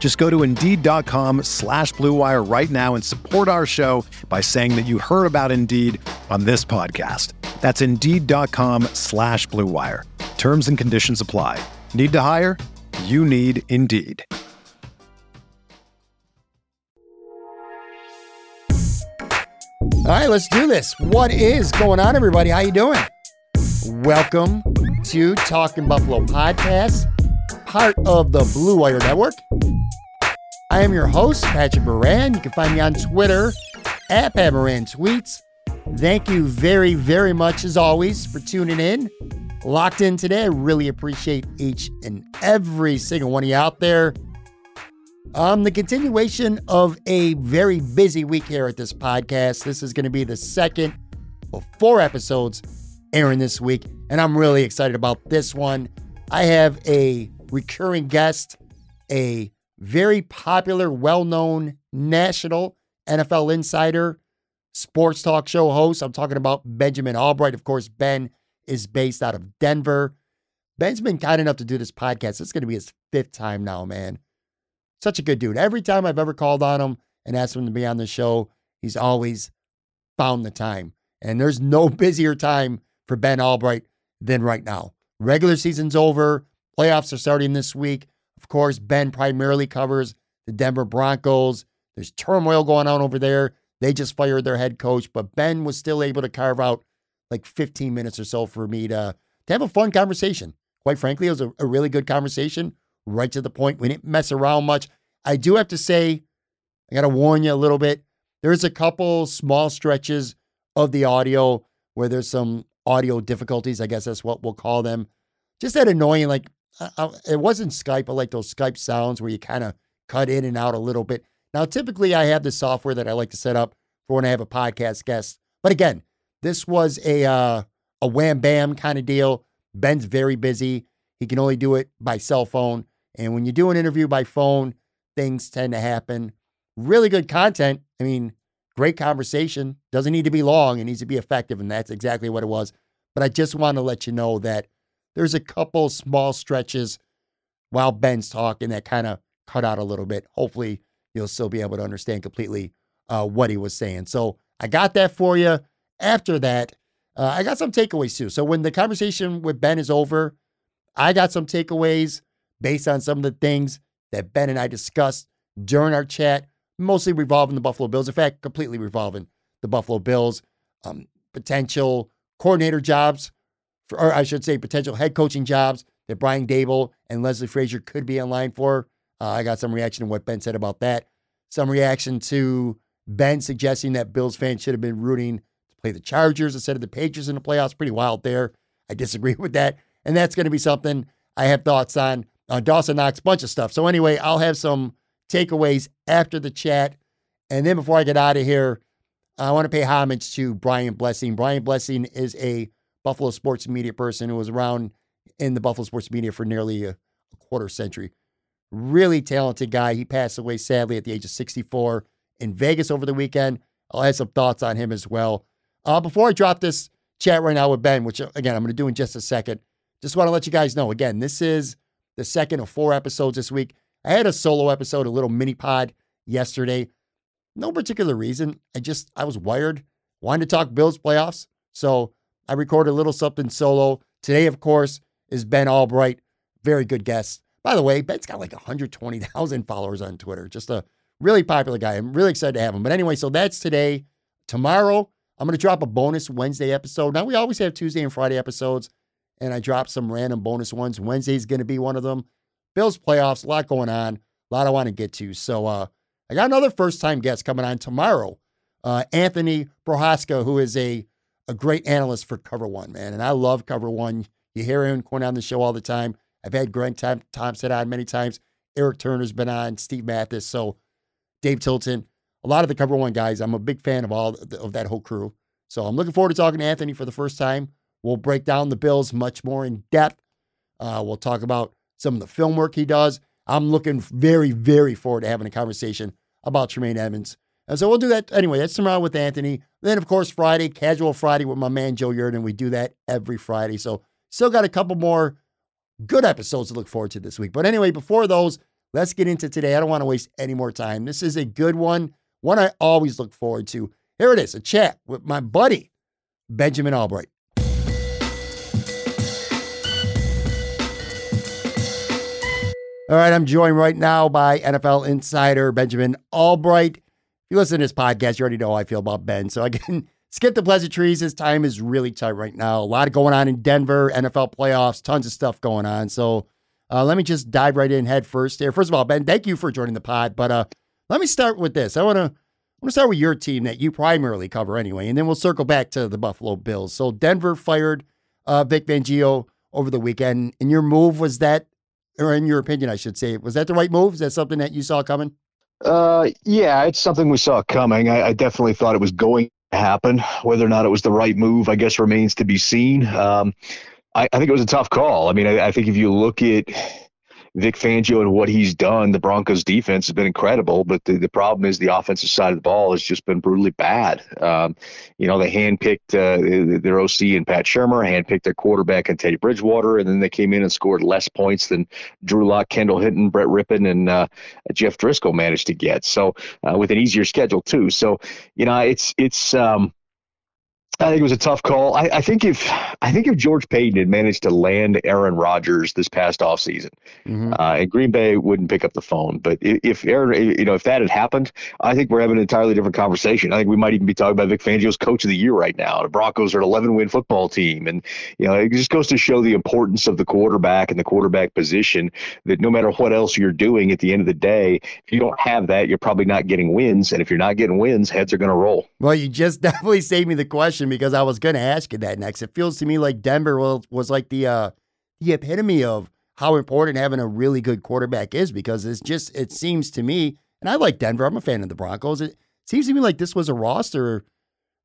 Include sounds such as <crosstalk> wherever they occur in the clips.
Just go to Indeed.com slash BlueWire right now and support our show by saying that you heard about Indeed on this podcast. That's Indeed.com slash BlueWire. Terms and conditions apply. Need to hire? You need Indeed. All right, let's do this. What is going on, everybody? How you doing? Welcome to Talking Buffalo Podcast, part of the Blue Wire Network. I am your host, Patrick Moran. You can find me on Twitter at Pat Moran Tweets. Thank you very, very much, as always, for tuning in. Locked in today. I really appreciate each and every single one of you out there. Um, the continuation of a very busy week here at this podcast. This is going to be the second of four episodes airing this week, and I'm really excited about this one. I have a recurring guest, a very popular, well known national NFL insider, sports talk show host. I'm talking about Benjamin Albright. Of course, Ben is based out of Denver. Ben's been kind enough to do this podcast. It's going to be his fifth time now, man. Such a good dude. Every time I've ever called on him and asked him to be on the show, he's always found the time. And there's no <laughs> busier time for Ben Albright than right now. Regular season's over. Playoffs are starting this week. Of course, Ben primarily covers the Denver Broncos. There's turmoil going on over there. They just fired their head coach, but Ben was still able to carve out like 15 minutes or so for me to, to have a fun conversation. Quite frankly, it was a, a really good conversation right to the point. We didn't mess around much. I do have to say, I got to warn you a little bit. There's a couple small stretches of the audio where there's some audio difficulties. I guess that's what we'll call them. Just that annoying. Like I, it wasn't Skype, but like those Skype sounds where you kind of cut in and out a little bit. Now, typically, I have the software that I like to set up for when I have a podcast guest. But again, this was a uh, a wham bam kind of deal. Ben's very busy. He can only do it by cell phone. And when you do an interview by phone, things tend to happen. Really good content. I mean, great conversation. Doesn't need to be long. It needs to be effective. And that's exactly what it was. But I just want to let you know that there's a couple small stretches while Ben's talking that kind of cut out a little bit. Hopefully, you'll still be able to understand completely uh, what he was saying. So I got that for you. After that, uh, I got some takeaways too. So when the conversation with Ben is over, I got some takeaways based on some of the things that Ben and I discussed during our chat, mostly revolving the Buffalo Bills. In fact, completely revolving the Buffalo Bills, um, potential coordinator jobs, for, or I should say, potential head coaching jobs that Brian Daboll and Leslie Frazier could be in line for. Uh, I got some reaction to what Ben said about that. Some reaction to Ben suggesting that Bills fans should have been rooting to play the Chargers instead of the Patriots in the playoffs. Pretty wild there. I disagree <laughs> with that. And that's going to be something I have thoughts on uh, Dawson Knox, bunch of stuff. So anyway, I'll have some takeaways after the chat. And then before I get out of here, I want to pay homage to Brian Blessing. Brian Blessing is a Buffalo sports media person who was around in the Buffalo sports media for nearly a, a quarter century. Really talented guy. He passed away sadly at the age of 64 in Vegas over the weekend. I'll have some thoughts on him as well. Uh, before I drop this chat right now with Ben, which again I'm going to do in just a second, just want to let you guys know again, this is the second of four episodes this week. I had a solo episode, a little mini pod yesterday. No particular reason. I just, I was wired, wanted to talk Bills playoffs. So I recorded a little something solo. Today, of course, is Ben Albright. Very good guest. By the way, Ben's got like 120,000 followers on Twitter. Just a really popular guy. I'm really excited to have him. But anyway, so that's today. Tomorrow, I'm going to drop a bonus Wednesday episode. Now, we always have Tuesday and Friday episodes, and I drop some random bonus ones. Wednesday's going to be one of them. Bills playoffs, a lot going on, a lot I want to get to. So uh, I got another first time guest coming on tomorrow, uh, Anthony Prohaska, who is a, a great analyst for Cover One, man. And I love Cover One. You hear him going on the show all the time. I've had Greg Thompson on many times. Eric Turner's been on, Steve Mathis. So Dave Tilton a lot of the Cover One guys. I'm a big fan of all of that whole crew. So I'm looking forward to talking to Anthony for the first time. We'll break down the Bills much more in depth. Uh, we'll talk about some of the film work he does. I'm looking very, very forward to having a conversation about Tremaine Edmunds. And so we'll do that anyway. That's tomorrow with Anthony. Then, of course, Friday, casual Friday with my man Joe Yerdon. We do that every Friday. So still got a couple more good episodes to look forward to this week. But anyway, before those, let's get into today. I don't want to waste any more time. This is a good one one I always look forward to. Here it is a chat with my buddy, Benjamin Albright. All right, I'm joined right now by NFL insider Benjamin Albright. You listen to this podcast, you already know how I feel about Ben. So again, <laughs> skip the pleasantries. His time is really tight right now. A lot of going on in Denver, NFL playoffs, tons of stuff going on. So uh, let me just dive right in head first here. First of all, Ben, thank you for joining the pod. But uh, let me start with this. I want to I want to start with your team that you primarily cover anyway, and then we'll circle back to the Buffalo Bills. So Denver fired uh, Vic Fangio over the weekend, and your move was that, or in your opinion, I should say, was that the right move? Is that something that you saw coming? Uh, yeah, it's something we saw coming. I, I definitely thought it was going to happen. Whether or not it was the right move, I guess remains to be seen. Um, I, I, think it was a tough call. I mean, I, I think if you look at Vic Fangio and what he's done, the Broncos defense has been incredible. But the, the problem is the offensive side of the ball has just been brutally bad. Um, you know, they handpicked uh, their OC and Pat Shurmur, handpicked their quarterback and Teddy Bridgewater, and then they came in and scored less points than Drew Lock, Kendall Hinton, Brett Rypien, and uh, Jeff Driskel managed to get. So uh, with an easier schedule too. So you know, it's it's. Um, I think it was a tough call. I, I, think if I think if George Paton had managed to land Aaron Rodgers this past offseason, mm-hmm. uh, and Green Bay wouldn't pick up the phone. But if Aaron, you know, if that had happened, I think we're having an entirely different conversation. I think we might even be talking about Vic Fangio's Coach of the Year right now. The Broncos are an 11 win football team, and you know, it just goes to show the importance of the quarterback and the quarterback position. That no matter what else you're doing, at the end of the day, if you don't have that, you're probably not getting wins, and if you're not getting wins, heads are going to roll. Well, you just <laughs> definitely saved me the question because I was going to ask you that next. It feels to me like Denver was, was like the uh, the epitome of how important having a really good quarterback is because it's just it seems to me, and I like Denver. I'm a fan of the Broncos. It seems to me like this was a roster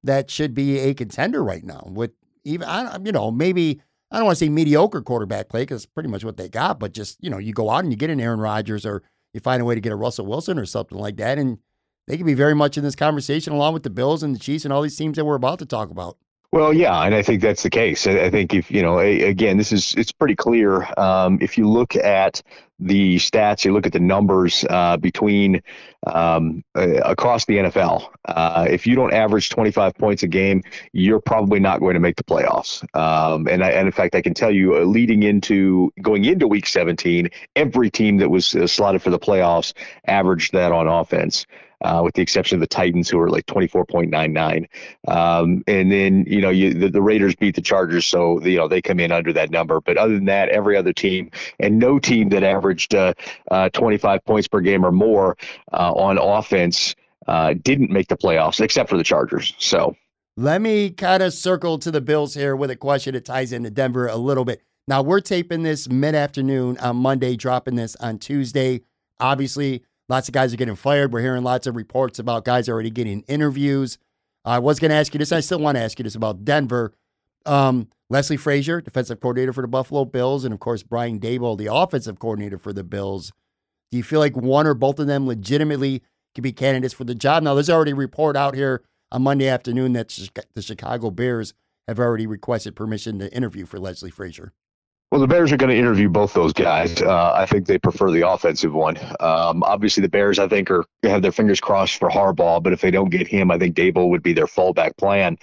that should be a contender right now. With even I, you know maybe I don't want to say mediocre quarterback play because pretty much what they got, but just you know you go out and you get an Aaron Rodgers or you find a way to get a Russell Wilson or something like that, and they could be very much in this conversation along with the Bills and the Chiefs and all these teams that we're about to talk about. Well, yeah, and I think that's the case. I think if you know, again, this is it's pretty clear. Um, if you look at the stats, you look at the numbers uh, between um, uh, across the NFL. Uh, if you don't average 25 points a game, you're probably not going to make the playoffs. Um, and, I, and in fact, I can tell you, uh, leading into going into Week 17, every team that was uh, slotted for the playoffs averaged that on offense uh, with the exception of the Titans, who are like 24.99. Um, and then, you know, you, the, the, Raiders beat the Chargers, so, you know, they come in under that number. But other than that, every other team and no team that averaged uh, uh, 25 points per game or more uh, on offense uh, didn't make the playoffs, except for the Chargers. So. Let me kind of circle to the Bills here with a question that ties into Denver a little bit. Now, we're taping this mid afternoon on Monday, dropping this on Tuesday. Obviously, Lots of guys are getting fired. We're hearing lots of reports about guys already getting interviews. I was going to ask you this. I still want to ask you this about Denver. Um, Leslie Frazier, defensive coordinator for the Buffalo Bills, and of course Brian Daboll, the offensive coordinator for the Bills. Do you feel like one or both of them legitimately could be candidates for the job? Now, there's already a report out here on Monday afternoon that the Chicago Bears have already requested permission to interview for Leslie Frazier. Well, the Bears are going to interview both those guys. Uh, I think they prefer the offensive one. Um, obviously, the Bears, I think, are have their fingers crossed for Harbaugh. But if they don't get him, I think Daboll would be their fallback plan.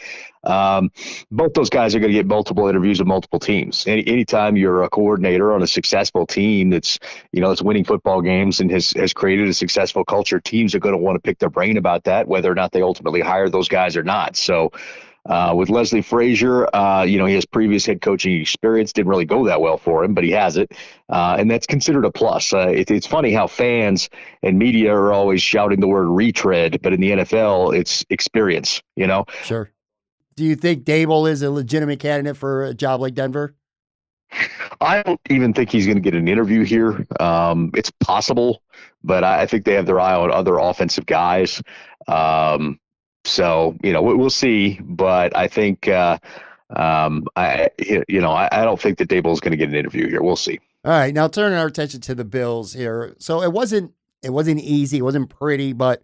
Um, both those guys are going to get multiple interviews with multiple teams. Any anytime you're a coordinator on a successful team that's you know that's winning football games and has has created a successful culture, teams are going to want to pick their brain about that, whether or not they ultimately hire those guys or not. So. Uh, with Leslie Frazier, uh, you know, he has previous head coaching experience. Didn't really go that well for him, but he has it. Uh, and that's considered a plus. Uh, it, it's funny how fans and media are always shouting the word retread, but in the NFL, it's experience, you know? Sure. Do you think Daboll is a legitimate candidate for a job like Denver? I don't even think he's going to get an interview here. Um, it's possible, but I, I, think they have their eye on other offensive guys. Um, so you know we'll see, but I think uh, um, I you know I, I don't think that Daboll is going to get an interview here. We'll see. All right, now turning our attention to the Bills here. So it wasn't it wasn't easy, it wasn't pretty, but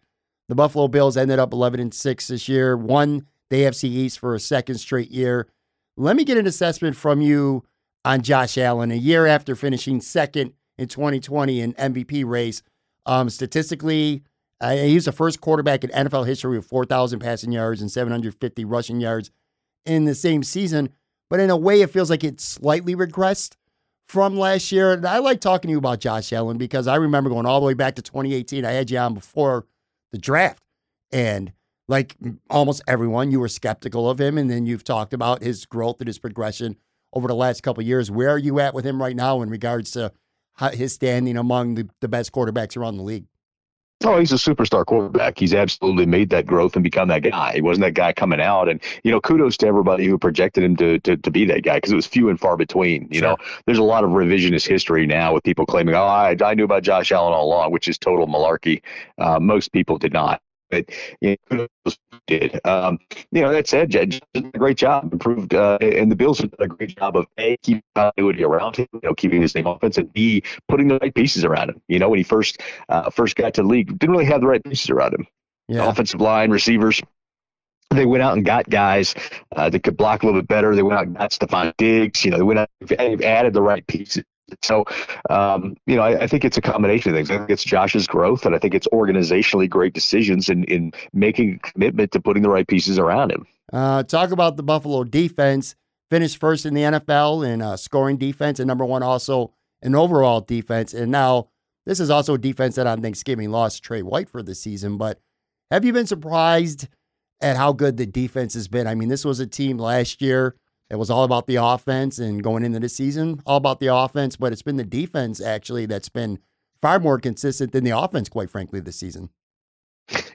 the Buffalo Bills ended up 11 and six this year, won the AFC East for a second straight year. Let me get an assessment from you on Josh Allen a year after finishing second in 2020 in MVP race. Um, statistically, uh, he's the first quarterback in NFL history with 4,000 passing yards and 750 rushing yards in the same season. But in a way, it feels like it slightly regressed from last year. And I like talking to you about Josh Allen because I remember going all the way back to 2018. I had you on before the draft. And like almost everyone, you were skeptical of him. And then you've talked about his growth and his progression over the last couple years. Where are you at with him right now in regards to his standing among the, the best quarterbacks around the league? Oh, he's a superstar quarterback. He's absolutely made that growth and become that guy. He wasn't that guy coming out. And, you know, kudos to everybody who projected him to, to, to be that guy because it was few and far between. You sure. know, there's a lot of revisionist history now with people claiming, oh, I, I knew about Josh Allen all along, which is total malarkey. Uh, most people did not but you know, did. Um, you know, that said, Jed did a great job, improved, uh, and the Bills did a great job of a keeping continuity around him, you know, keeping his name offense, and b putting the right pieces around him. You know, when he first uh, first got to the league, didn't really have the right pieces around him. Yeah. Offensive line, receivers. They went out and got guys uh, that could block a little bit better. They went out and got Stefon Diggs. You know, they went out and added the right pieces so, um, you know, I, I, think it's a combination of things. I think it's Josh's growth, and I think it's organizationally great decisions in, in making a commitment to putting the right pieces around him. Uh, talk about the Buffalo defense. Finished first in the NFL in uh, scoring defense, and number one also in overall defense. And now this is also a defense that on Thanksgiving lost Trey White for the season. But have you been surprised at how good the defense has been? I mean, this was a team last year it was all about the offense and going into the season, all about the offense, but it's been the defense actually that's been far more consistent than the offense, quite frankly, this season.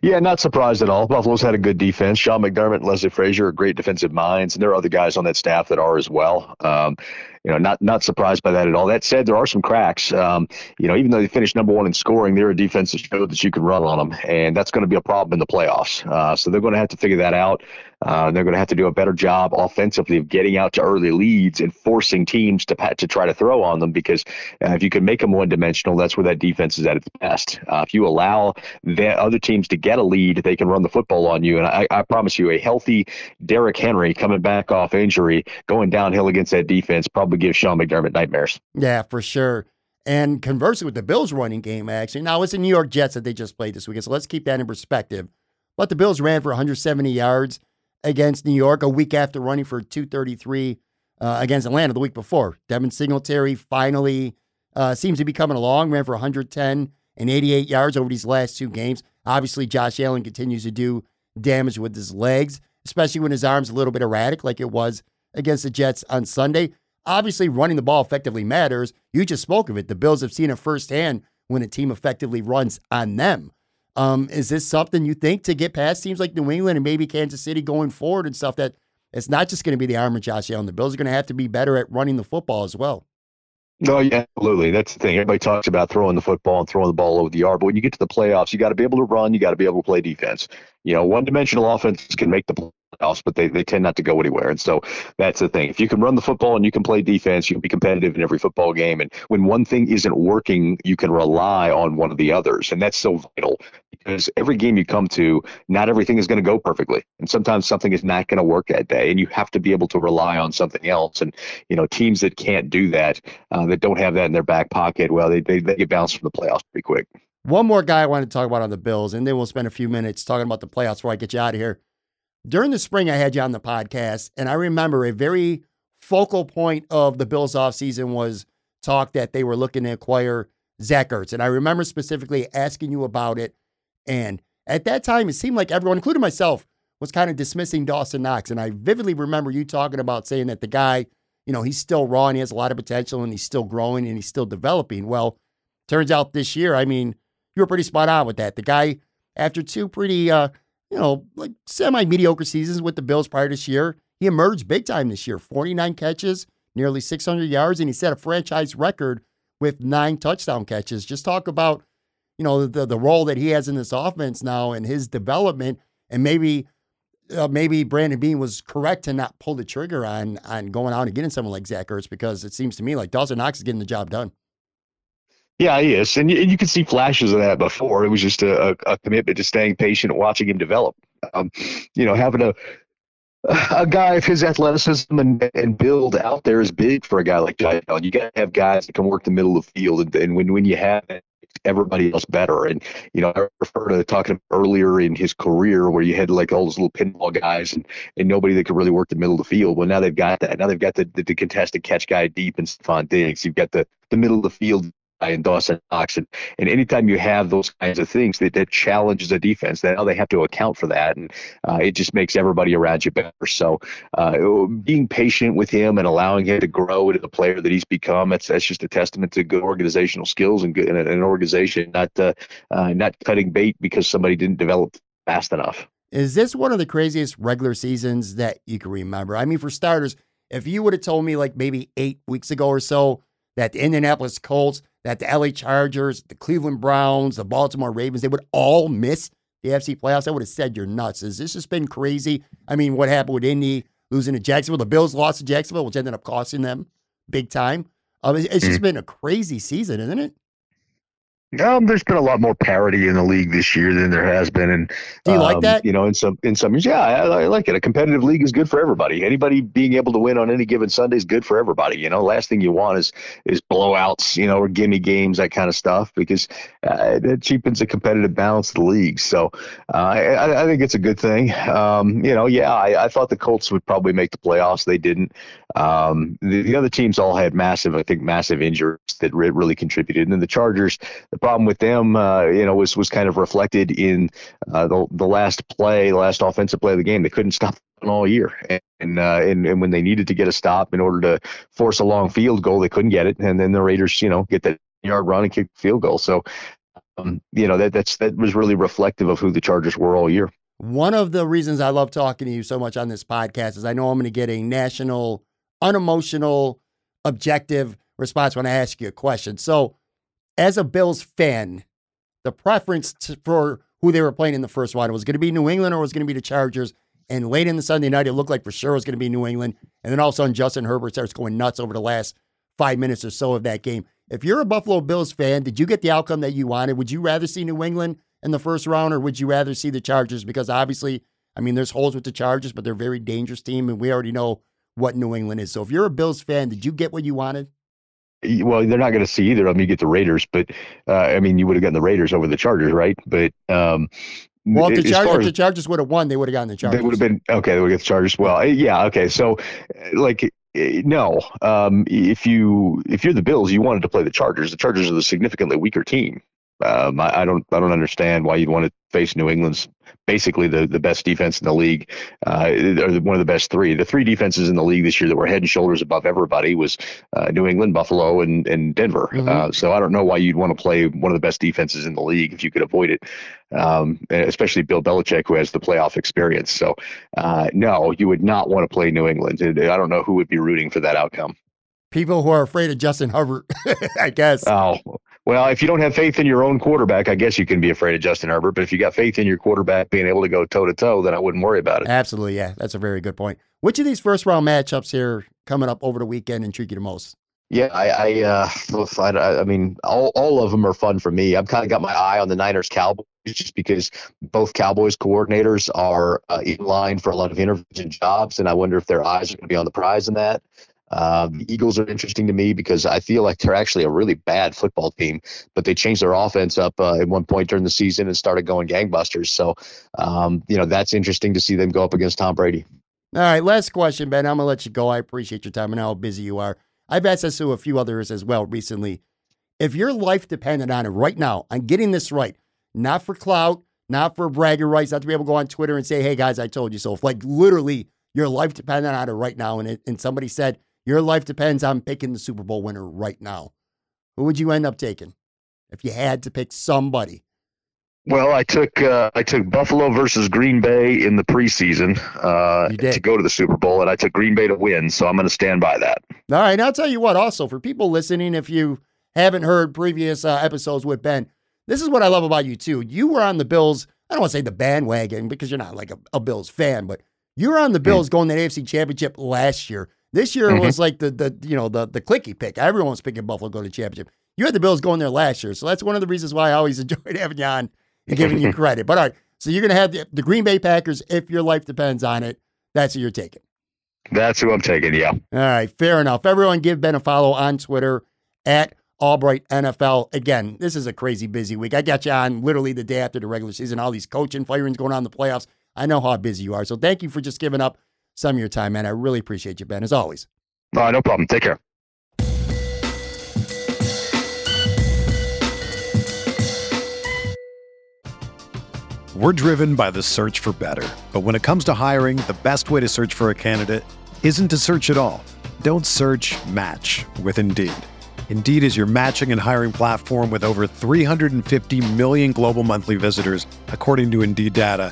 Yeah, not surprised at all. Buffalo's had a good defense. Sean McDermott and Leslie Frazier are great defensive minds, and there are other guys on that staff that are as well. Um, you know, not not surprised by that at all. That said, there are some cracks. Um, you know, even though they finished number one in scoring, they're a defense that showed that you can run on them, and that's going to be a problem in the playoffs. Uh, so they're going to have to figure that out. Uh, they're going to have to do a better job offensively of getting out to early leads and forcing teams to to try to throw on them because uh, if you can make them one dimensional, that's where that defense is at its best. Uh, if you allow the other teams to get a lead, they can run the football on you. And I, I promise you, a healthy Derrick Henry coming back off injury, going downhill against that defense, probably gives Sean McDermott nightmares. Yeah, for sure. And conversely with the Bills running game, actually, now it's the New York Jets that they just played this weekend. So let's keep that in perspective. But the Bills ran for 170 yards against New York a week after running for 233 uh, against Atlanta the week before. Devin Singletary finally uh, seems to be coming along, ran for 110 and 88 yards over these last two games. Obviously, Josh Allen continues to do damage with his legs, especially when his arm's a little bit erratic, like it was against the Jets on Sunday. Obviously, running the ball effectively matters. You just spoke of it. The Bills have seen it firsthand when a team effectively runs on them. Um, is this something you think to get past teams like New England and maybe Kansas City going forward and stuff that it's not just going to be the arm of Josh Allen. The Bills are going to have to be better at running the football as well. No, yeah, absolutely. That's the thing. Everybody talks about throwing the football and throwing the ball over the yard, but when you get to the playoffs, you got to be able to run. You got to be able to play defense. You know, one-dimensional offense can make the playoffs, but they, they tend not to go anywhere. And so that's the thing. If you can run the football and you can play defense, you can be competitive in every football game. And when one thing isn't working, you can rely on one of the others. And that's so vital because every game you come to, not everything is going to go perfectly. And sometimes something is not going to work that day. And you have to be able to rely on something else. And, you know, teams that can't do that, uh, that don't have that in their back pocket, well, they, they, they get bounced from the playoffs pretty quick. One more guy I wanted to talk about on the Bills, and then we'll spend a few minutes talking about the playoffs before I get you out of here. During the spring, I had you on the podcast, and I remember a very focal point of the Bills offseason was talk that they were looking to acquire Zach Ertz. And I remember specifically asking you about it. And at that time, it seemed like everyone, including myself, was kind of dismissing Dawson Knox. And I vividly remember you talking about saying that the guy, you know, he's still raw and he has a lot of potential and he's still growing and he's still developing. Well, turns out this year, I mean, you were pretty spot on with that. The guy, after two pretty, uh, you know, like semi mediocre seasons with the Bills prior to this year, he emerged big time this year 49 catches, nearly 600 yards, and he set a franchise record with nine touchdown catches. Just talk about, you know, the, the role that he has in this offense now and his development. And maybe uh, maybe Brandon Beane was correct to not pull the trigger on on going out and getting someone like Zach Ertz because it seems to me like Dawson Knox is getting the job done. Yeah, he is, and you, and you see flashes of that before. It was just a, a commitment to staying patient, and watching him develop. Um, you know, having a a guy of his athleticism and, and build out there is big for a guy like Josh You got to have guys that can work the middle of the field, and, and when when you have that, everybody else better. And you know, I refer to talking earlier in his career where you had like all those little pinball guys and, and nobody that could really work the middle of the field. Well, now they've got that. Now they've got the, the, the contested catch guy deep and Stefon Diggs. You've got the the middle of the field and Dawson Knox. And, and anytime you have those kinds of things that, that challenges a defense, that now they have to account for that. And uh, it just makes everybody around you better. So uh, being patient with him and allowing him to grow into the player that he's become, that's, that's just a testament to good organizational skills and, good, and an organization, not, uh, uh, not cutting bait because somebody didn't develop fast enough. Is this one of the craziest regular seasons that you can remember? I mean, for starters, if you would have told me like maybe eight weeks ago or so that the Indianapolis Colts that the LA Chargers, the Cleveland Browns, the Baltimore Ravens, they would all miss the FC playoffs. I would have said you're nuts. Has this just been crazy? I mean, what happened with Indy losing to Jacksonville? The Bills lost to Jacksonville, which ended up costing them big time. Um, it's just mm. been a crazy season, isn't it? Um, there's been a lot more parity in the league this year than there has been. And do you um, like that? You know, in some in some years, yeah, I, I, like it. A competitive league is good for everybody. Anybody being able to win on any given Sunday is good for everybody. You know, last thing you want is is blowouts, you know, or gimme games, that kind of stuff, because uh, it cheapens the competitive balance of the league. So uh, I, I think it's a good thing. Um, you know, yeah, I, I thought the Colts would probably make the playoffs. They didn't. Um, the, the other teams all had massive, I think, massive injuries that really contributed. And then the Chargers, the problem with them, uh, you know, was was kind of reflected in uh, the the last play, last offensive play of the game. They couldn't stop all year, and and, uh, and and when they needed to get a stop in order to force a long field goal, they couldn't get it. And then the Raiders, you know, get that yard run and kick field goal. So, um, you know, that that's that was really reflective of who the Chargers were all year. One of the reasons I love talking to you so much on this podcast is I know I'm going to get a national unemotional, objective response when I ask you a question. So, as a Bills fan, the preference to, for who they were playing in the first round was going to be New England or was going to be the Chargers. And late in the Sunday night, it looked like for sure it was going to be New England. And then all of a sudden, Justin Herbert starts going nuts over the last five minutes or so of that game. If you're a Buffalo Bills fan, did you get the outcome that you wanted? Would you rather see New England in the first round or would you rather see the Chargers? Because obviously, I mean, there's holes with the Chargers, but they're a very dangerous team. And we already know what New England is. So if you're a Bills fan, did you get what you wanted? Well, they're not going to see either of them. You get the Raiders, but uh, I mean, you would have gotten the Raiders over the Chargers, right? But um, well, if the, Char- if the Chargers would have won, they would have gotten the Chargers. They would have been okay. They would get the Chargers. Well, eh, yeah, okay. So, eh, like, eh, no. Um, if you if you're the Bills, you wanted to play the Chargers. The Chargers are the significantly weaker team. Um, I, I, don't I don't understand why you'd want to face New England's basically the, the best defense in the league, uh, or one of the best three. The three defenses in the league this year that were head and shoulders above everybody was uh, New England, Buffalo, and and Denver. Mm-hmm. Uh, so I don't know why you'd want to play one of the best defenses in the league if you could avoid it, um, especially Bill Belichick who has the playoff experience. So uh, no, you would not want to play New England. I don't know who would be rooting for that outcome people who are afraid of Justin Herbert, <laughs> I guess. Oh, Well, if you don't have faith in your own quarterback, I guess you can be afraid of Justin Herbert. But if you got faith in your quarterback being able to go toe to toe, then I wouldn't worry about it. Absolutely, yeah, that's a very good point. Which of these first round matchups here coming up over the weekend intrigue you the most? Yeah, I, I, uh, I, I mean, all, all of them are fun for me. I've kind of got my eye on the Niners Cowboys just because both Cowboys coordinators are uh, in line for a lot of intervention jobs, and I wonder if their eyes are going to be on the prize in that. Um, the Eagles are interesting to me because I feel like they're actually a really bad football team, but they changed their offense up uh, at one point during the season and started going gangbusters. So, um, you know, that's interesting to see them go up against Tom Brady. All right, last question, Ben. I'm gonna let you go. I appreciate your time and how busy you are. I've asked this to a few others as well recently. If your life depended on it right now, on getting this right, not for clout, not for bragging rights, not to be able to go on Twitter and say, "Hey guys, I told you so." If like literally your life depended on it right now, and it, and somebody said your life depends on picking the Super Bowl winner right now. Who would you end up taking if you had to pick somebody? Well, I took uh, I took Buffalo versus Green Bay in the preseason uh, to go to the Super Bowl, and I took Green Bay to win. So I'm going to stand by that. All right, now I'll tell you what. Also, for people listening, if you haven't heard previous uh, episodes with Ben, this is what I love about you too. You were on the Bills. I don't want to say the bandwagon because you're not like a, a Bills fan, but you were on the hmm. Bills mm-hmm. going to the AFC Championship last year. This year mm-hmm. was like the the you know the the clicky pick. Everyone was picking Buffalo to go to the championship. You had the Bills going there last year, so that's one of the reasons why I always <laughs> enjoyed having you on and giving you <laughs> credit. But all right, so you're going to have the, the, Green Bay Packers if your life depends on it. That's who you're taking. That's who I'm taking. Yeah. All right, fair enough. Everyone, give Ben a follow on Twitter at Albright NFL. Again, this is a crazy busy week. I got you on literally the day after the regular season. All these coaching firings going on in the playoffs. I know how busy you are. So thank you for just giving up some of your time, man. I really appreciate you, Ben, as always. Uh, no problem. Take care. We're driven by the search for better. But when it comes to hiring, the best way to search for a candidate isn't to search at all. Don't search match with Indeed. Indeed is your matching and hiring platform with over 350 million global monthly visitors, according to Indeed data,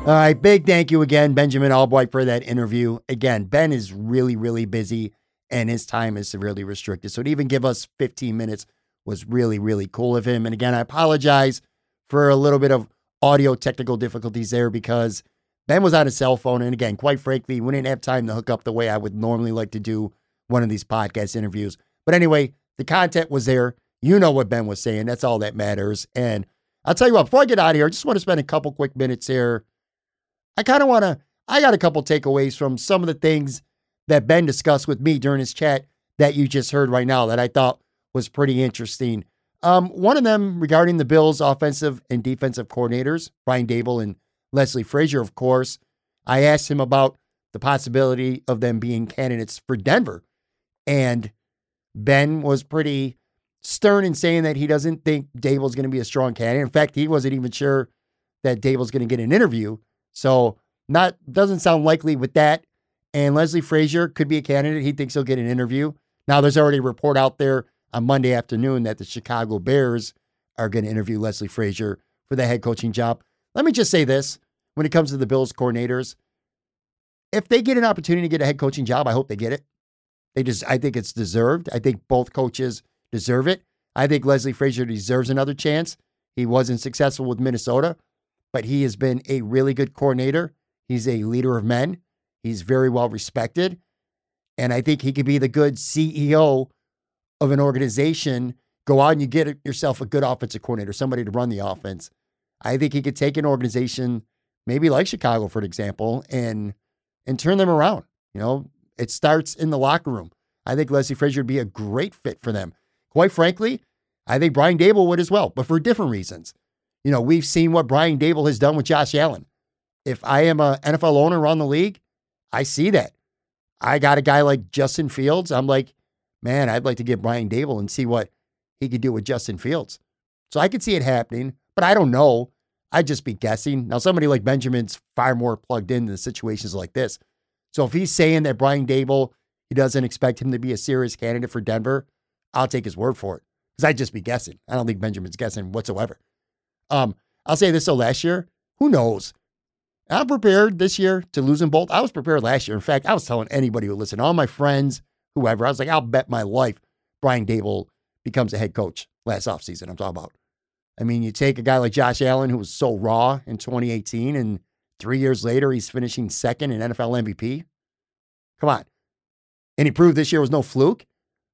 All right, big thank you again, Benjamin Albright, for that interview. Again, Ben is really, really busy and his time is severely restricted. So to even give us 15 minutes was really, really cool of him. And again, I apologize for a little bit of audio technical difficulties there because Ben was on his cell phone. And again, quite frankly, we didn't have time to hook up the way I would normally like to do one of these podcast interviews. But anyway, the content was there. You know what Ben was saying. That's all that matters. And I'll tell you what, before I get out of here, I just want to spend a couple quick minutes here. I kind of want to, I got a couple takeaways from some of the things that Ben discussed with me during his chat that you just heard right now that I thought was pretty interesting. Um, one of them regarding the Bills' offensive and defensive coordinators, Brian Daboll and Leslie Frazier, of course. I asked him about the possibility of them being candidates for Denver. And Ben was pretty stern in saying that he doesn't think Daboll's going to be a strong candidate. In fact, he wasn't even sure that Daboll's going to get an interview. So not doesn't sound likely with that. And Leslie Frazier could be a candidate. He thinks he'll get an interview. Now there's already a report out there on Monday afternoon that the Chicago Bears are going to interview Leslie Frazier for the head coaching job. Let me just say this when it comes to the Bills coordinators. If they get an opportunity to get a head coaching job, I hope they get it. They just I think it's deserved. I think both coaches deserve it. I think Leslie Frazier deserves another chance. He wasn't successful with Minnesota, but he has been a really good coordinator. He's a leader of men. He's very well respected. And I think he could be the good CEO of an organization. Go out and you get yourself a good offensive coordinator, somebody to run the offense. I think he could take an organization, maybe like Chicago, for example, and and turn them around. You know, it starts in the locker room. I think Leslie Frazier would be a great fit for them. Quite frankly, I think Brian Daboll would as well, but for different reasons. You know, we've seen what Brian Daboll has done with Josh Allen. If I am a NFL owner around the league, I see that. I got a guy like Justin Fields. I'm like, man, I'd like to get Brian Daboll and see what he could do with Justin Fields. So I could see it happening, but I don't know. I'd just be guessing. Now, somebody like Benjamin's far more plugged into situations like this. So if he's saying that Brian Daboll, he doesn't expect him to be a serious candidate for Denver, I'll take his word for it because I'd just be guessing. I don't think Benjamin's guessing whatsoever. Um, I'll say this though, last year, who knows? I'm prepared this year to lose them both. I was prepared last year. In fact, I was telling anybody who listened, all my friends, whoever, I was like, I'll bet my life Brian Daboll becomes a head coach last offseason. I'm talking about. I mean, you take a guy like Josh Allen, who was so raw in 2018, and three years later, he's finishing second in NFL MVP. Come on. And he proved this year was no fluke.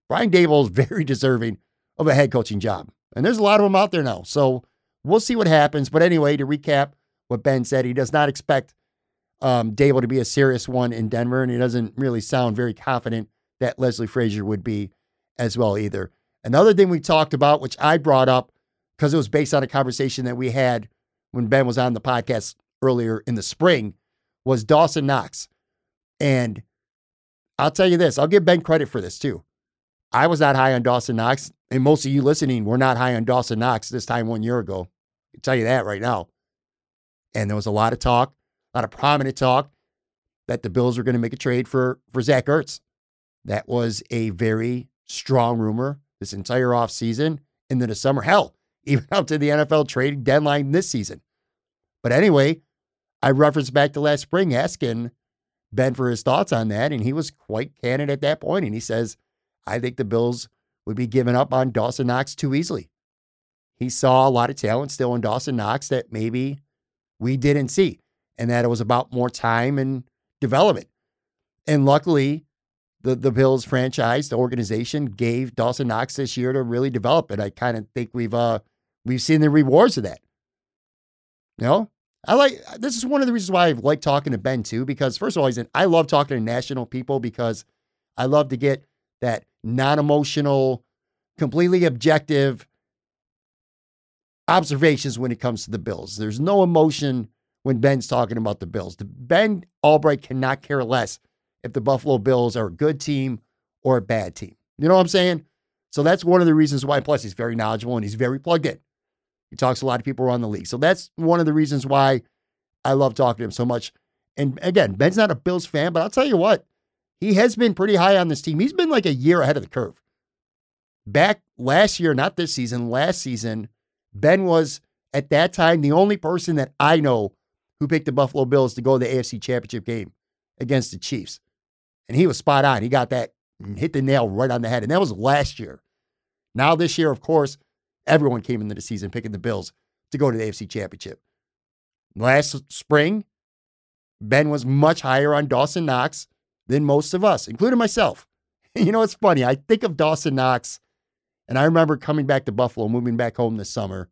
Brian Daboll is <laughs> very deserving of a head coaching job. And there's a lot of them out there now. So we'll see what happens. But anyway, to recap what Ben said, he does not expect um, Daboll to be a serious one in Denver. And he doesn't really sound very confident that Leslie Frazier would be as well either. Another thing we talked about, which I brought up because it was based on a conversation that we had when Ben was on the podcast earlier in the spring, was Dawson Knox. And I'll tell you this, I'll give Ben credit for this too. I was not high on Dawson Knox, and most of you listening were not high on Dawson Knox this time one year ago. I tell you that right now. And there was a lot of talk, a lot of prominent talk that the Bills were going to make a trade for for Zach Ertz. That was a very strong rumor this entire offseason then the summer. Hell, <laughs> even up to the NFL trading deadline this season. But anyway, I referenced back to last spring asking Ben for his thoughts on that, and he was quite candid at that point, and he says I think the Bills would be giving up on Dawson Knox too easily. He saw a lot of talent still in Dawson Knox that maybe we didn't see, and that it was about more time and development. And luckily, the, the Bills franchise, the organization, gave Dawson Knox this year to really develop it. I kind of think we've uh we've seen the rewards of that. You know, I like this is one of the reasons why I like talking to Ben too, because first of all, he's I love talking to national people because I love to get that non emotional, completely objective observations when it comes to the Bills. There's no emotion when Ben's talking about the Bills. Ben Albright cannot care less if the Buffalo Bills are a good team or a bad team. You know what I'm saying? So that's one of the reasons why. Plus, he's very knowledgeable and he's very plugged in. He talks to a lot of people around the league. So that's one of the reasons why I love talking to him so much. And again, Ben's not a Bills fan, but I'll tell you what, he has been pretty high on this team. He's been like a year ahead of the curve. Back last year, not this season, last season, Ben was at that time the only person that I know who picked the Buffalo Bills to go to the AFC Championship game against the Chiefs. And he was spot on. He got that mm, hit the nail right on the head. And that was last year. Now, this year, of course, everyone came into the season picking the Bills to go to the AFC Championship. Last spring, Ben was much higher on Dawson Knox than most of us, including myself. <laughs> You know, it's funny. I think of Dawson Knox, and I remember coming back to Buffalo, moving back home this summer.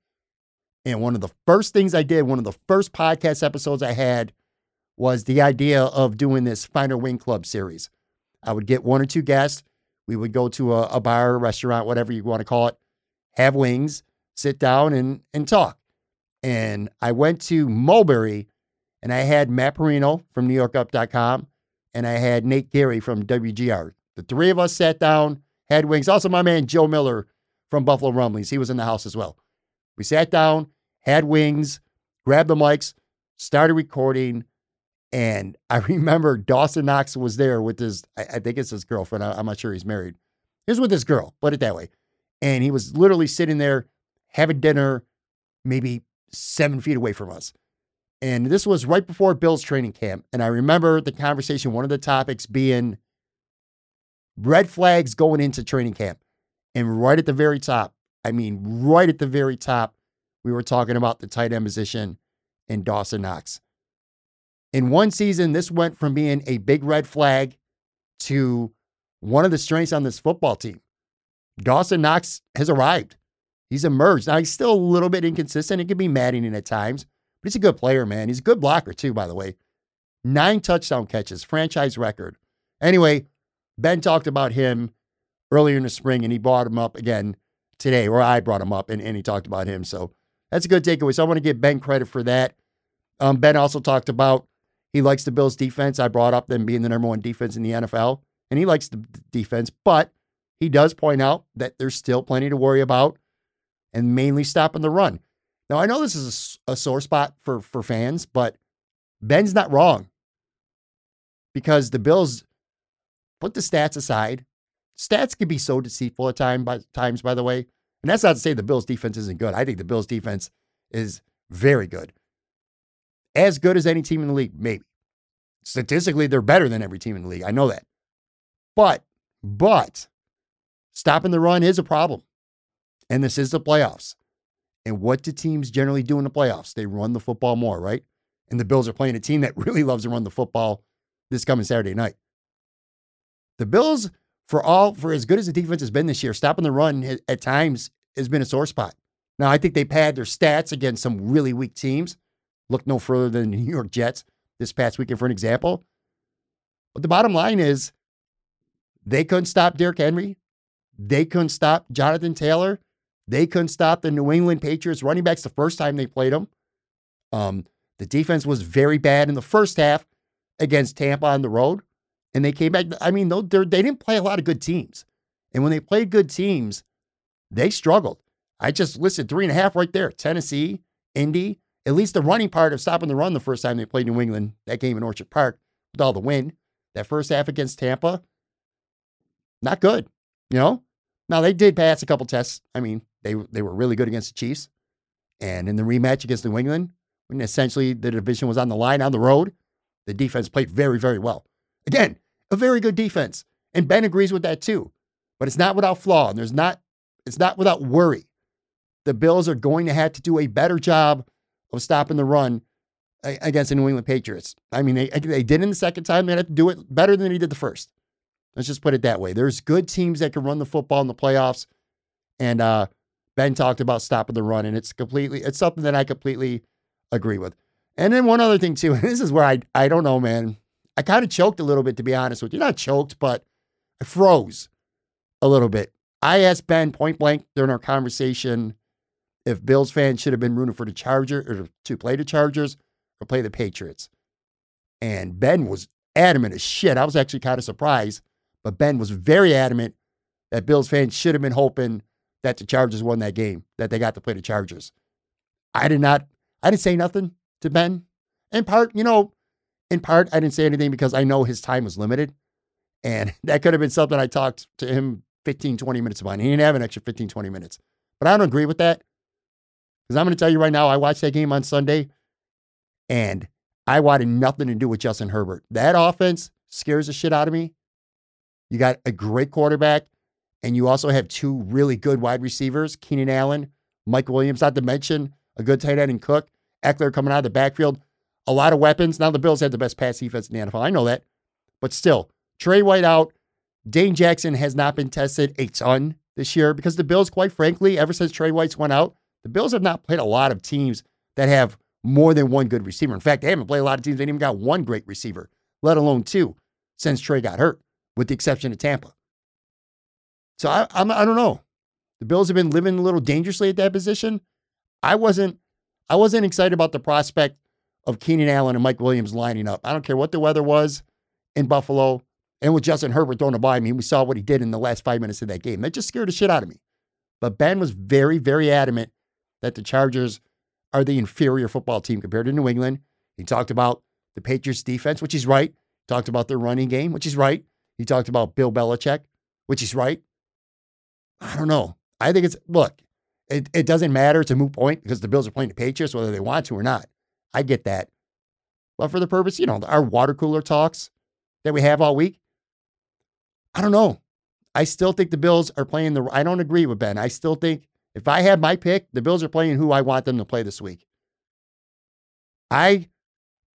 And one of the first things I did, one of the first podcast episodes I had, was the idea of doing this Find Our Wing Club series. I would get one or two guests. We would go to a, a bar, restaurant, whatever you want to call it, have wings, sit down and and talk. And I went to Mulberry and I had Matt Parrino from NewYorkUp.com and I had Nate Geary from WGR. The three of us sat down, had wings. Also, my man Joe Miller from Buffalo Rumblings. He was in the house as well. We sat down, had wings, grabbed the mics, started recording. And I <laughs> remember Dawson Knox was there with his, I, think it's his girlfriend. I, I'm not sure he's married. He was with his girl, put it that way. And he was literally sitting there having dinner, maybe seven feet away from us. And this was right before Bill's training camp. And I remember the conversation, one of the topics being red flags going into training camp. And right at the very top, I mean, right at the very top, we were talking about the tight end position in Dawson Knox. In one season, this went from being a big red flag to one of the strengths on this football team. Dawson Knox has arrived. He's emerged. Now, he's still a little bit inconsistent. It can be maddening at times, but he's a good player, man. He's a good blocker, too, by the way. Nine touchdown catches, franchise record. Anyway, Ben talked about him earlier in the spring and he brought him up again today, or I brought him up and, and he talked about him. So that's a good takeaway. So I want to give Ben credit for that. Um, ben also talked about he likes the Bills defense. I brought up them being the number one defense in the NFL, and he likes the defense, but he does point out that there's still plenty to worry about and mainly stopping the run. Now, I know this is a, a sore spot for, for fans, but Ben's not wrong because the Bills put the stats aside. Stats can be so deceitful at time by, times, by the way. And that's not to say the Bills defense isn't good. I think the Bills defense is very good. As good as any team in the league, maybe. Statistically, they're better than every team in the league. I know that. But, but stopping the run is a problem. And this is the playoffs. And what do teams generally do in the playoffs? They run the football more, right? And the Bills are playing a team that <laughs> really loves to run the football this coming Saturday night. The Bills, for all for as good as the defense has been this year, stopping the run at times has been a sore spot. Now, I think they pad their stats against some really weak teams. Look no further than the New York Jets this past weekend, for an example. But the bottom line is they couldn't stop Derrick Henry. They couldn't stop Jonathan Taylor. They couldn't stop the New England Patriots running backs the first time they played them. Um, the defense was very bad in the first half against Tampa on the road and they came back. I mean, they didn't play a lot of good teams. And when they played good teams, they struggled. I just listed three and a half right there Tennessee, Indy, at least the running part of stopping the run the first time they played New England, that game in Orchard Park with all the wind. That first half against Tampa, not good, you know? Now they did pass a couple tests. I mean, they they were really good against the Chiefs. And in the rematch against New England, when essentially the division was on the line on the road, the defense played very, very well. Again, a very good defense. And Ben agrees with that too. But it's not without flaw. And there's not, it's not without worry. The Bills are going to have to do a better job of stopping the run against the New England Patriots. I mean, they, they did in the second time. They have to do it better than they did the first. Let's just put it that way. There's good teams that can run the football in the playoffs. And uh, Ben talked about stopping the run, and it's completely, it's something that I completely agree with. And then one other thing too, and <laughs> this is where I I don't know, man. I kind of choked a little bit, to be honest with you. Not choked, but I froze a little bit. I asked Ben point blank during our conversation if Bills fans should have been rooting for the Chargers or to play the Chargers or play the Patriots. And Ben was adamant as shit. I was actually kind of surprised, but Ben was very adamant that Bills fans should have been hoping that the Chargers won that game, that they got to play the Chargers. I did not, I didn't say nothing to Ben. In part, you know, in part, I didn't say anything because I know his time was limited. And <laughs> that could have been something I talked to him 15, 20 minutes about. And he didn't have an extra 15, 20 minutes. But I don't agree with that. Because I'm going to tell you right now, I watched that game on Sunday and I wanted nothing to do with Justin Herbert. That offense scares the shit out of me. You got a great quarterback, and you also have two really good wide receivers Keenan Allen, Mike Williams, not to mention a good tight end and Cook, Ekeler coming out of the backfield a lot of weapons. Now the Bills had the best pass defense in the NFL. I know that. But still, Tre White out. Dane Jackson has not been tested a ton this year because the Bills, quite frankly, ever since Tre White's went out, the Bills have not played a lot of teams that have more than one good receiver. In fact, they haven't played a lot of teams that even got one great receiver, let alone two, since Tre got hurt, with the exception of Tampa. So I, I'm, I don't know. The Bills have been living a little dangerously at that position. I wasn't, I wasn't excited about the prospect of Keenan Allen and Mike Williams lining up. I don't care what the weather was in Buffalo. And with Justin Herbert throwing a by me, we saw what he did in the last five minutes of that game. That just scared the shit out of me. But Ben was very, very adamant that the Chargers are the inferior football team compared to New England. He talked about the Patriots defense, which is right. He talked about their running game, which is right. He talked about Bill Belichick, which is right. I don't know. I think it's look, it, it doesn't matter. It's a moot point because the Bills are playing the Patriots, whether they want to or not. I get that. But for the purpose, you know, our water cooler talks that we have all week, I don't know. I still think the Bills are playing the. I don't agree with Ben. I still think if I had my pick, the Bills are playing who I want them to play this week. I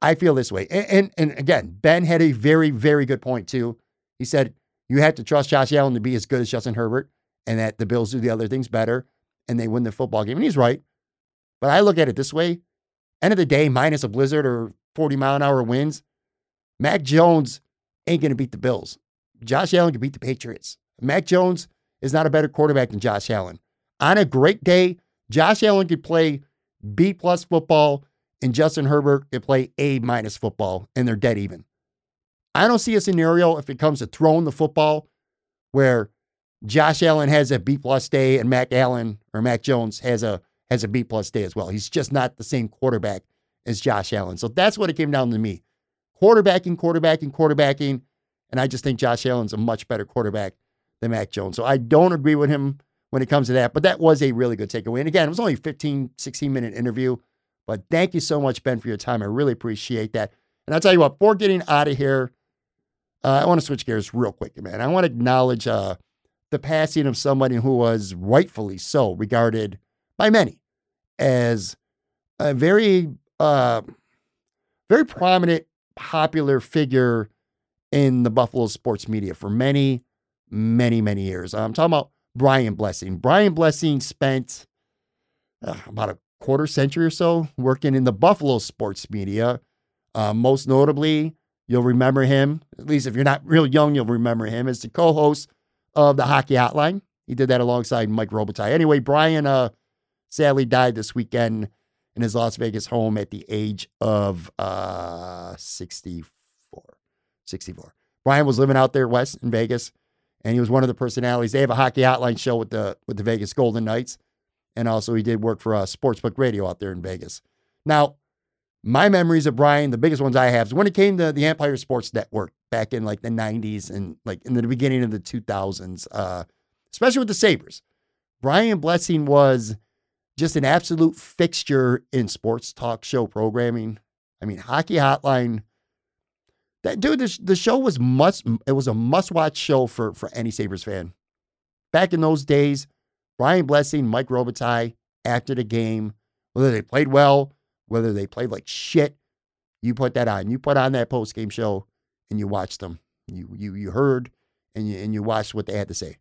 I feel this way. And, and, and again, Ben had a very, very good point too. He said you have to trust Josh Allen to be as good as Justin Herbert and that the Bills do the other things better and they win the football game. And he's right. But I look at it this way. End of the day, minus a blizzard or 40 mile an hour winds, Mac Jones ain't going to beat the Bills. Josh Allen can beat the Patriots. Mac Jones is not a better quarterback than Josh Allen. On a great day, Josh Allen could play B plus football and Justin Herbert could play A minus football and they're dead even. I don't see a scenario if it comes to throwing the football where Josh Allen has a B plus day and Mac Allen or Mac Jones has a has a B plus day as well. He's just not the same quarterback as Josh Allen. So that's what it came down to me. Quarterbacking, quarterbacking, quarterbacking. And I just think Josh Allen's a much better quarterback than Mac Jones. So I don't agree with him when it comes to that. But that was a really good takeaway. And again, it was only a 15, 16 minute interview. But thank you so much, Ben, for your time. I really appreciate that. And I'll tell you what, before getting out of here, uh, I want to switch gears real quick, man. I want to acknowledge uh, the passing of somebody who was rightfully so regarded by many as a very, uh, very prominent, popular figure in the Buffalo sports media for many, many, many years. I'm talking about Brian Blessing. Brian Blessing spent uh, about a quarter century or so working in the Buffalo sports media. Uh, most notably, you'll remember him, at least if you're not real young, you'll remember him as the co host of the Hockey Hotline. He did that alongside Mike Robitaille. Anyway, Brian uh, sadly died this weekend in his Las Vegas home at the age of uh, 64. 64. Brian was living out there west in Vegas, and he was one of the personalities. They have a hockey hotline show with the with the Vegas Golden Knights, and also he did work for uh, Sportsbook Radio out there in Vegas. Now, my memories of Brian, the biggest ones I have, is when it came to the Empire Sports Network back in like the 90s and like in the beginning of the 2000s, uh, especially with the Sabres. Brian Blessing was just an absolute fixture in sports talk show programming. I mean, Hockey Hotline that dude, the, the show was must. It was a must-watch show for for any Sabres fan. Back in those days, Brian Blessing, Mike Robitaille, after the game, whether they played well, whether they played like shit, you put that on. You put on that post-game show and you watched them. You you you heard and you and you watched what they had to say.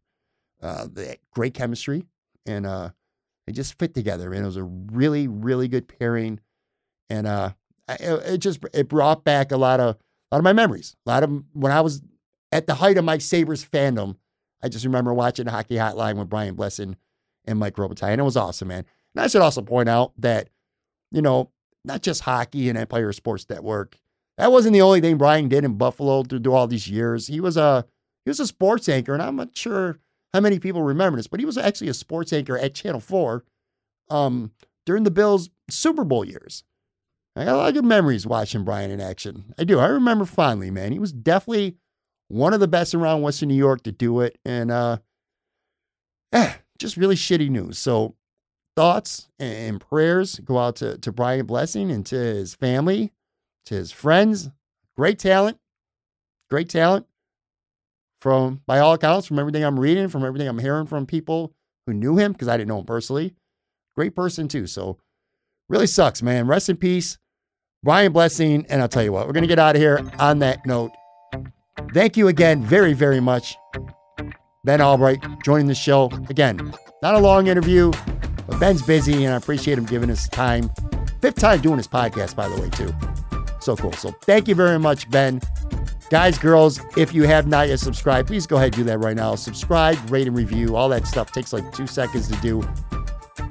Uh, they great chemistry and uh, they just fit together. And it was a really really good pairing. And uh, it, it just it brought back a lot of a lot of my memories. A lot of when I was at the height of my Sabres fandom, I just remember watching Hockey Hotline with Brian Blessing and Mike Robitaille, and it was awesome, man. And I should also point out that, you know, not just hockey and Empire Sports Network. That wasn't the only thing Brian did in Buffalo do all these years. He was a he was a sports anchor, and I'm not sure how many people remember this, but he was actually a sports anchor at Channel Four um, during the Bills Super Bowl years. I got a lot of good memories watching Brian in action. I do. I remember fondly, man. He was definitely one of the best around Western New York to do it. And uh eh, just really shitty news. So thoughts and prayers go out to, to Brian Blessing and to his family, to his friends. Great talent. Great talent. From by all accounts, from everything I'm reading, from everything I'm hearing from people who knew him, because I didn't know him personally. Great person too. So really sucks, man. Rest in peace. Brian Blessing. And I'll tell you what, we're going to get out of here on that note. Thank you again very, very much. Ben Albright joining the show. Again, not a long interview, but Ben's busy and I appreciate him giving us time. Fifth time doing his podcast, by the way, too. So cool. So thank you very much, Ben. Guys, girls, if you have not yet subscribed, please go ahead and do that right now. Subscribe, rate, and review. All that stuff takes like two seconds to do.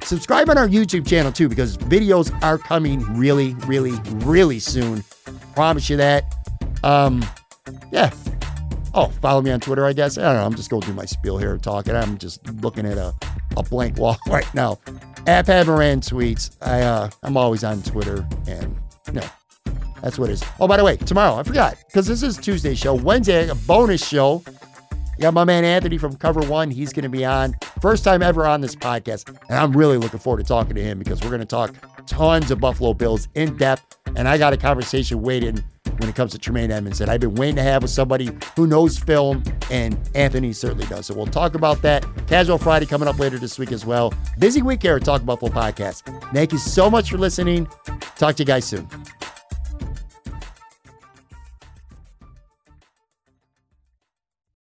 Subscribe on our YouTube channel too, because videos are coming really, really, really soon. Promise you that. Um, yeah. Oh, follow me on Twitter, I guess. I don't know. I'm just going through my spiel here talking. I'm just looking at a, a blank wall <laughs> right now. At Pat Moran tweets. I uh, I'm always on Twitter, and you know, that's what it is. Oh, by the way, tomorrow, I forgot, because this is Tuesday show. Wednesday, a bonus show. You got my man Anthony from Cover One. He's going to be on. First time ever on this podcast. And I'm really looking forward to talking to him because we're going to talk tons of Buffalo Bills in depth. And I got a conversation waiting when it comes to Tremaine Edmunds that I've been waiting to have with somebody who knows film, and Anthony certainly does. So we'll talk about that. Casual Friday coming up later this week as well. Busy week here at Talk Buffalo Podcast. Thank you so much for listening. Talk to you guys soon.